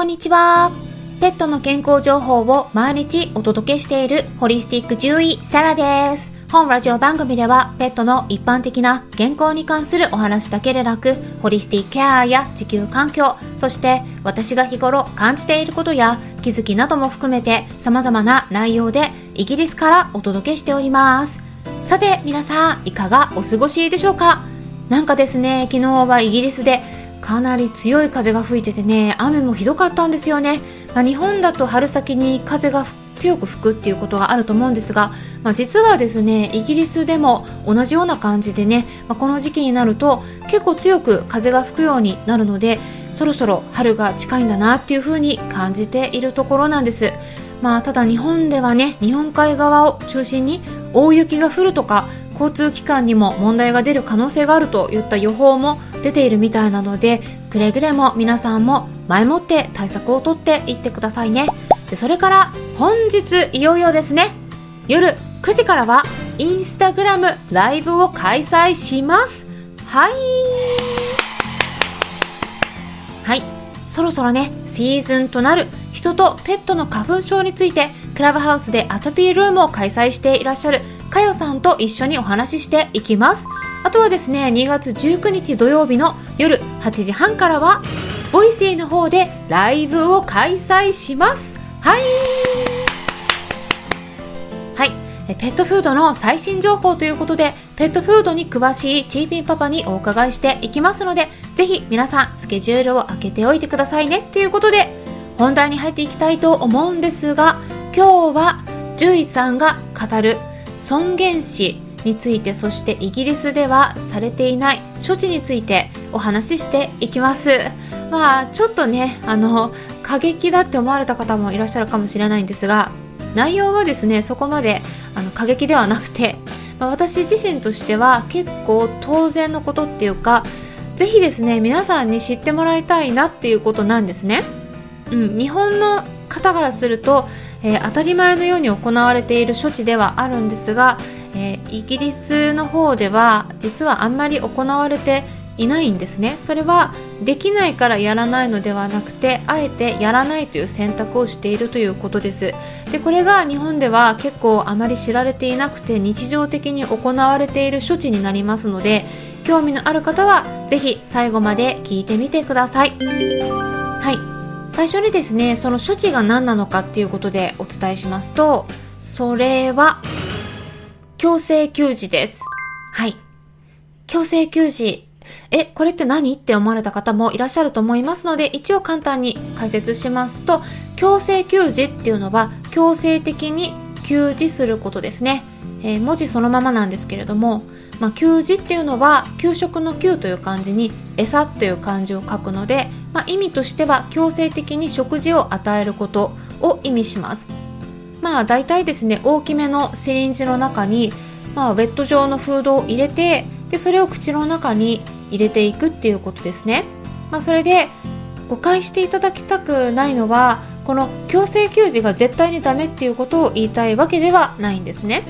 こんにちは。ペットの健康情報を毎日お届けしているホリスティック獣医サラです。本ラジオ番組ではペットの一般的な健康に関するお話だけでなく、ホリスティックケアや地球環境、そして私が日頃感じていることや気づきなども含めて様々な内容でイギリスからお届けしております。さて皆さんいかがお過ごしでしょうか？なんかですね、昨日はイギリスでかなり強い風が吹いててね、雨もひどかったんですよね。まあ、日本だと春先に風が強く吹くっていうことがあると思うんですが、まあ、実はですねイギリスでも同じような感じでね、まあ、この時期になると結構強く風が吹くようになるのでそろそろ春が近いんだなっていう風に感じているところなんです。まあただ日本ではね日本海側を中心に大雪が降るとか交通機関にも問題が出る可能性があるといった予報も出ているみたいなのでくれぐれも皆さんも前もって対策をとっていってくださいね。でそれから本日いよいよですね。夜9時からはインスタグラムライブを開催します。はい。はい。そろそろねシーズンとなる人とペットの花粉症についてクラブハウスでアトピールームを開催していらっしゃるかよさんと一緒にお話ししていきます。あとはですね2月19日土曜日の夜8時半からはボイシーの方でライブを開催します。はい。はい。ペットフードの最新情報ということでペットフードに詳しいチーピンパパにお伺いしていきますのでぜひ皆さんスケジュールを開けておいてくださいね。っていうことで本題に入っていきたいと思うんですが今日は獣医さんが語る尊厳死。についてそしてイギリスではされていない処置についてお話ししていきますまあちょっとねあの過激だって思われた方もいらっしゃるかもしれないんですが内容はですねそこまであの過激ではなくて、まあ、私自身としては結構当然のことっていうか是非ですね皆さんに知ってもらいたいなっていうことなんですね。うん、日本の方からすると、えー、当たり前のように行われている処置ではあるんですが、えー、イギリスの方では実はあんまり行われていないんですね。それはできないからやらないのではなくてあえてやらないという選択をしているということです。でこれが日本では結構あまり知られていなくて日常的に行われている処置になりますので興味のある方は是非最後まで聞いてみてください。はい。最初にですねその処置が何なのかっていうことでお伝えしますとそれは強制給仕ですはい強制給仕え、これって何って思われた方もいらっしゃると思いますので、一応簡単に解説しますと、強制給仕っていうのは強制的に給仕することですね。えー、文字そのままなんですけれども、まあ、給仕っていうのは給食の給という漢字に餌という漢字を書くので、まあ、意味としては強制的に食事を与えることを意味します。まあ大体ですね大きめのシリンジの中に、まあ、ウェット状のフードを入れてでそれを口の中に入れていくっていうことですね。まあ、それで誤解していただきたくないのはこの強制給仕が絶対にダメっていうことを言いたいわけではないんですね。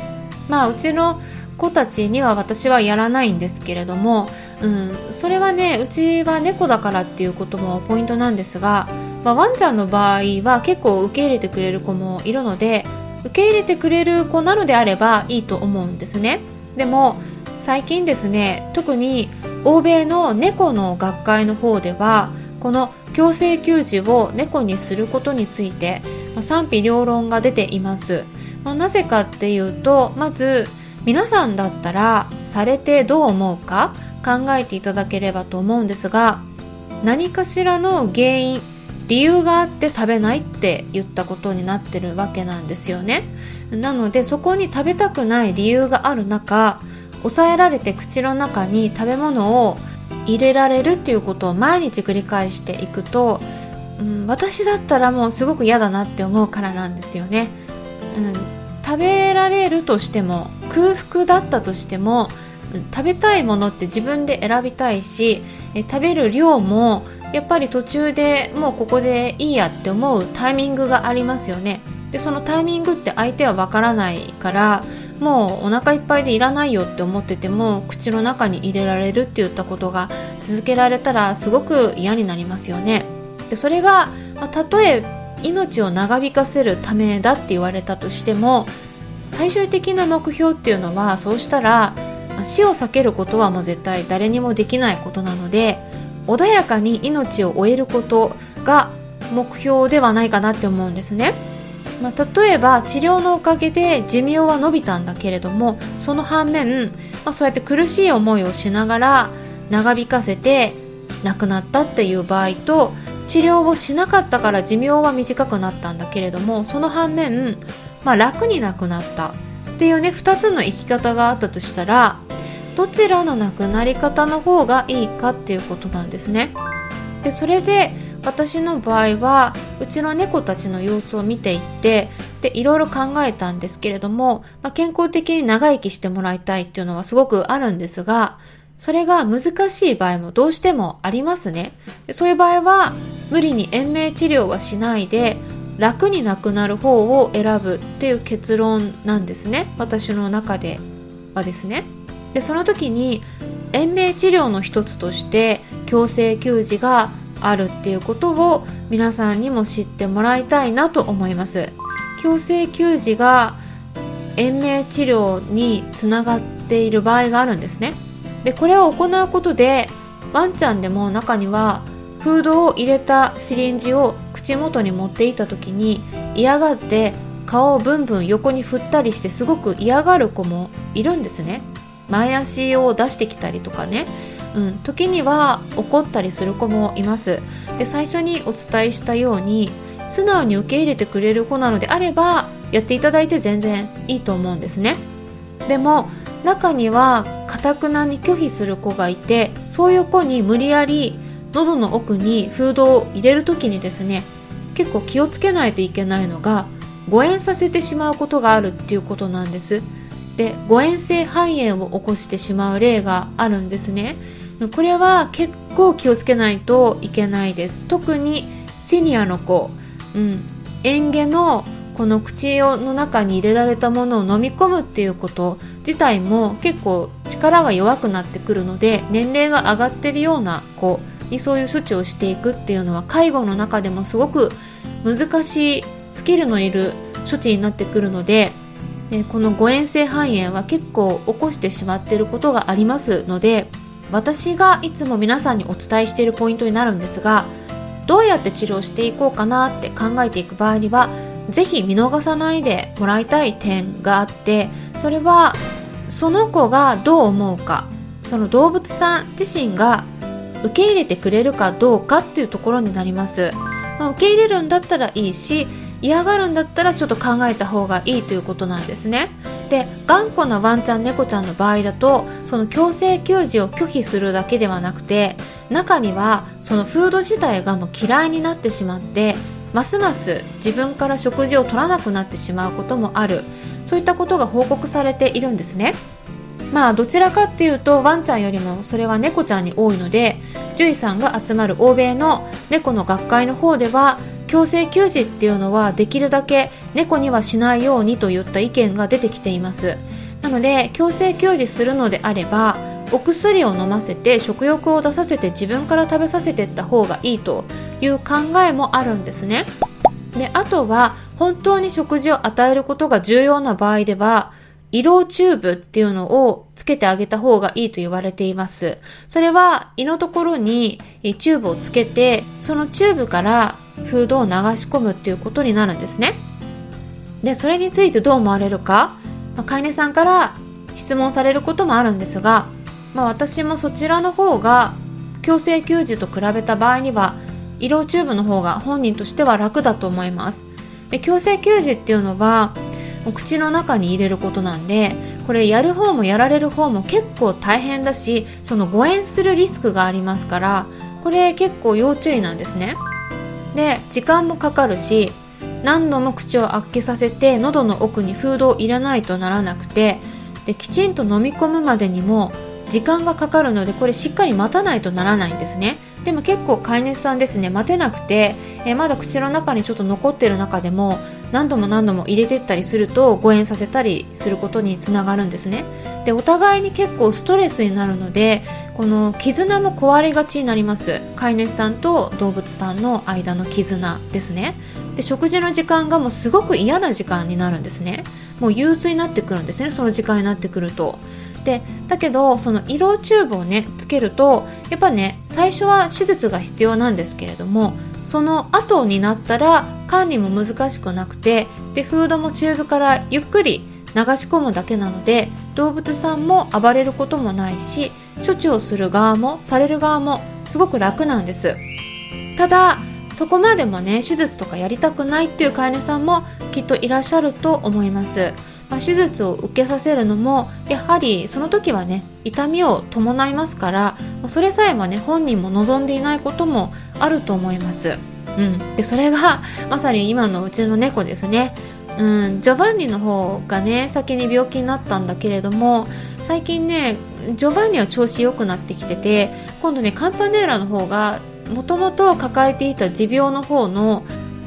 まあうちの子たちには私はやらないんですけれども、うん、それはねうちは猫だからっていうこともポイントなんですが、まあ、ワンちゃんの場合は結構受け入れてくれる子もいるので受け入れてくれる子なのであればいいと思うんですね。でも最近ですね特に欧米の猫の学会の方ではこの強制給仕を猫にすることについて、ま賛否両論が出ています、まあ、なぜかっていうとまず皆さんだったらされてどう思うか考えていただければと思うんですが何かしらの原因理由があって食べないって言ったことになってるわけなんですよね。なのでそこに食べたくない理由がある中抑えられて口の中に食べ物を入れられるっていうことを毎日繰り返していくと、うん、私だったらもうすごく嫌だなって思うからなんですよね、うん、食べられるとしても空腹だったとしても、食べたいものって自分で選びたいしえ食べる量もやっぱり途中でもうここでいいやって思うタイミングがありますよねでそのタイミングって相手はわからないからもうお腹いっぱいでいらないよって思ってても口の中に入れられるって言ったことが続けられたらすごく嫌になりますよね。でそれがまあ、たとえ命を長引かせるためだって言われたとしても最終的な目標っていうのはそうしたら死を避けることはもう絶対誰にもできないことなので穏やかに命を終えることが目標ではないかなって思うんですね。まあ、例えば治療のおかげで寿命は伸びたんだけれどもその反面、まあ、そうやって苦しい思いをしながら長引かせて亡くなったっていう場合と治療をしなかったから寿命は短くなったんだけれどもその反面、まあ、楽になくなったっていうね2つの生き方があったとしたらどちらの亡くなり方の方がいいかっていうことなんですね。でそれで私の場合はうちの猫たちの様子を見ていってでいろいろ考えたんですけれども、まあ、健康的に長生きしてもらいたいっていうのはすごくあるんですがそれが難しい場合もどうしてもありますね。でそういう場合は無理に延命治療はしないで楽になくなる方を選ぶっていう結論なんですね。私の中ではですね。でその時に延命治療の一つとして強制給児があるっていうことを皆さんにも知ってもらいたいなと思います。強制給児が延命治療につながっている場合があるんですね。でこれを行うことでワンちゃんでも中にはフードを入れたシリンジを口元に持っていた時に嫌がって顔をブンブン横に振ったりしてすごく嫌がる子もいるんですね。前足を出してきたりとかね。うん、時には怒ったりする子もいます。で最初にお伝えしたように素直に受け入れてくれる子なのであればやっていただいて全然いいと思うんですね。でも中にはかたくなに拒否する子がいてそういう子に無理やり喉の奥にフードを入れる時にですね結構気をつけないといけないのが誤嚥させてしまうことがあるっていうことなんです。で誤嚥性肺炎を起こしてしまう例があるんですね。これは結構気をつけないといけないです。特にセニアの子、うん、園芸のこの口の中に入れられたものを飲み込むっていうこと自体も結構力が弱くなってくるので年齢が上がってるような子にそういう処置をしていくっていうのは介護の中でもすごく難しいスキルのいる処置になってくるのででこの誤嚥性肺炎は結構起こしてしまっていることがありますので私がいつも皆さんにお伝えしているポイントになるんですがどうやって治療していこうかなって考えていく場合には是非見逃さないでもらいたい点があってそれはその子がどう思うかその動物さん自身が受け入れてくれるかどうかっていうところになります、受け入れるんだったらいいし嫌がるんだったらちょっと考えた方がいいということなんですね。で頑固なワンちゃん猫ちゃんの場合だとその強制給仕を拒否するだけではなくて中にはそのフード自体がもう嫌いになってしまってますます自分から食事を取らなくなってしまうこともある。そういったことが報告されているんですね。まあどちらかっていうとワンちゃんよりもそれは猫ちゃんに多いので獣医さんが集まる欧米の猫の学会の方では強制給仕っていうのはできるだけ猫にはしないようにといった意見が出てきていますなので強制給餌するのであればお薬を飲ませて食欲を出させて自分から食べさせていった方がいいという考えもあるんですねであとは本当に食事を与えることが重要な場合では胃ろうチューブっていうのをつけてあげた方がいいと言われています。それは胃のところにチューブをつけて、そのチューブからフードを流し込むっていうことになるんですね。で、それについてどう思われるか、まあ、飼い主さんから質問されることもあるんですが、まあ、私もそちらの方が強制給仕と比べた場合には胃ろうチューブの方が本人としては楽だと思います。で強制給仕っていうのは口の中に入れることなんでこれやる方もやられる方も結構大変だしその誤嚥するリスクがありますからこれ結構要注意なんですね。で時間もかかるし何度も口を開けさせて喉の奥にフードを入れないとならなくてできちんと飲み込むまでにも時間がかかるのでこれしっかり待たないとならないんですね。でも結構飼い主さんですね待てなくて、えまだ口の中にちょっと残ってる中でも何度も何度も入れてったりすると誤嚥させたりすることにつながるんですね。でお互いに結構ストレスになるのでこの絆も壊れがちになります。飼い主さんと動物さんの間の絆ですね。で食事の時間がもうすごく嫌な時間になるんですね。もう憂鬱になってくるんですねその時間になってくると。でだけどその胃ろうチューブをねつけるとやっぱね最初は手術が必要なんですけれどもその後になったら管理も難しくなくてでフードもチューブからゆっくり流し込むだけなので動物さんも暴れることもないし処置をする側もされる側もすごく楽なんです。ただそこまでもね手術とかやりたくないっていう飼い主さんもきっといらっしゃると思いますまあ、手術を受けさせるのもやはりその時はね痛みを伴いますからそれさえもね本人も望んでいないこともあると思います。うん、でそれがまさに今のうちの猫ですね。うん、ジョバンニの方がね先に病気になったんだけれども最近ねジョバンニは調子良くなってきてて今度ねカンパネーラの方がもともと抱えていた持病の方の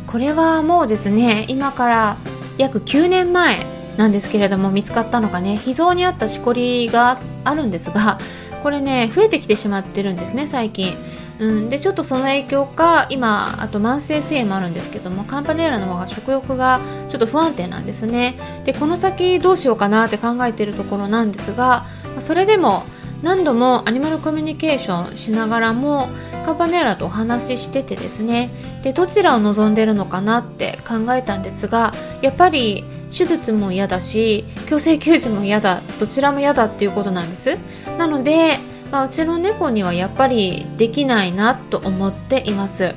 これはもうですね今から約9年前なんですけれども見つかったのがね脾臓にあったしこりがあるんですがこれね増えてきてしまってるんですね最近。うん、でちょっとその影響か今あと慢性水炎もあるんですけどもカンパネーラの方が食欲がちょっと不安定なんですねでこの先どうしようかなって考えてるところなんですがそれでも何度もアニマルコミュニケーションしながらもカンパネラとお話ししててですね。でどちらを望んでるのかなって考えたんですがやっぱり手術も嫌だし強制休児も嫌だどちらも嫌だっていうことなんです。なので、まあ、うちの猫にはやっぱりできないなと思っています。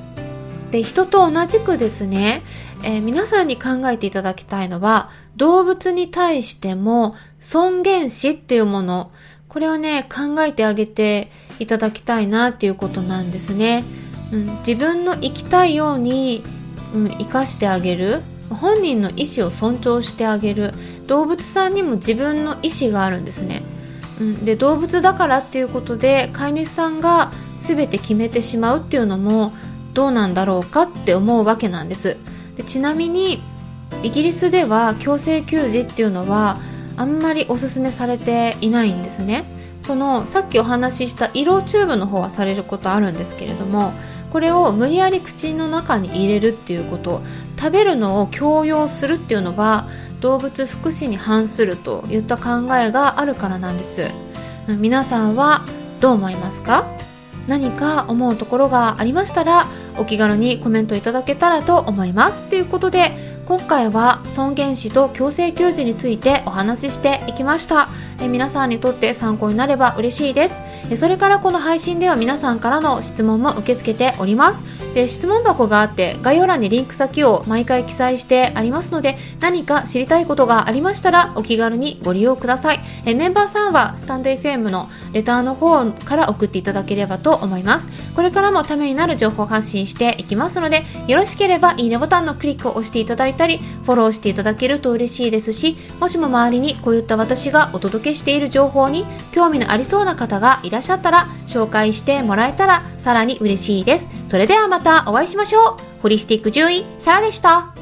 で人と同じくですね、えー、皆さんに考えていただきたいのは動物に対しても尊厳死っていうもの。これをね考えてあげていただきたいなっていうことなんですね、うん、自分の生きたいように、うん、生かしてあげる。本人の意思を尊重してあげる。動物さんにも自分の意思があるんですね、うん、で動物だからっていうことで飼い主さんが全て決めてしまうっていうのもどうなんだろうかって思うわけなんです。でちなみにイギリスでは強制給児っていうのはあんまりおすすめされていないんですね。そのさっきお話しした胃ろうチューブの方はされることあるんですけれどもこれを無理やり口の中に入れるっていうこと食べるのを強要するっていうのは動物福祉に反するといった考えがあるからなんです。皆さんはどう思いますか？何か思うところがありましたらお気軽にコメントいただけたらと思います。ということで今回は尊厳死と強制給児についてお話ししていきました。え皆さんにとって参考になれば嬉しいです。えそれからこの配信では皆さんからの質問も受け付けております。で質問箱があって概要欄にリンク先を毎回記載してありますので何か知りたいことがありましたらお気軽にご利用ください。えメンバーさんはスタンド FM のレターの方から送っていただければと思います。これからもためになる情報発信していきますのでよろしければいいねボタンのクリックを押していただいたりフォローしていただけると嬉しいですしもしも周りにこういった私がお届けけしている情報に興味のありそうな方がいらっしゃったら紹介してもらえたらさらに嬉しいです。それではまたお会いしましょう。ホリスティック獣医サラでした。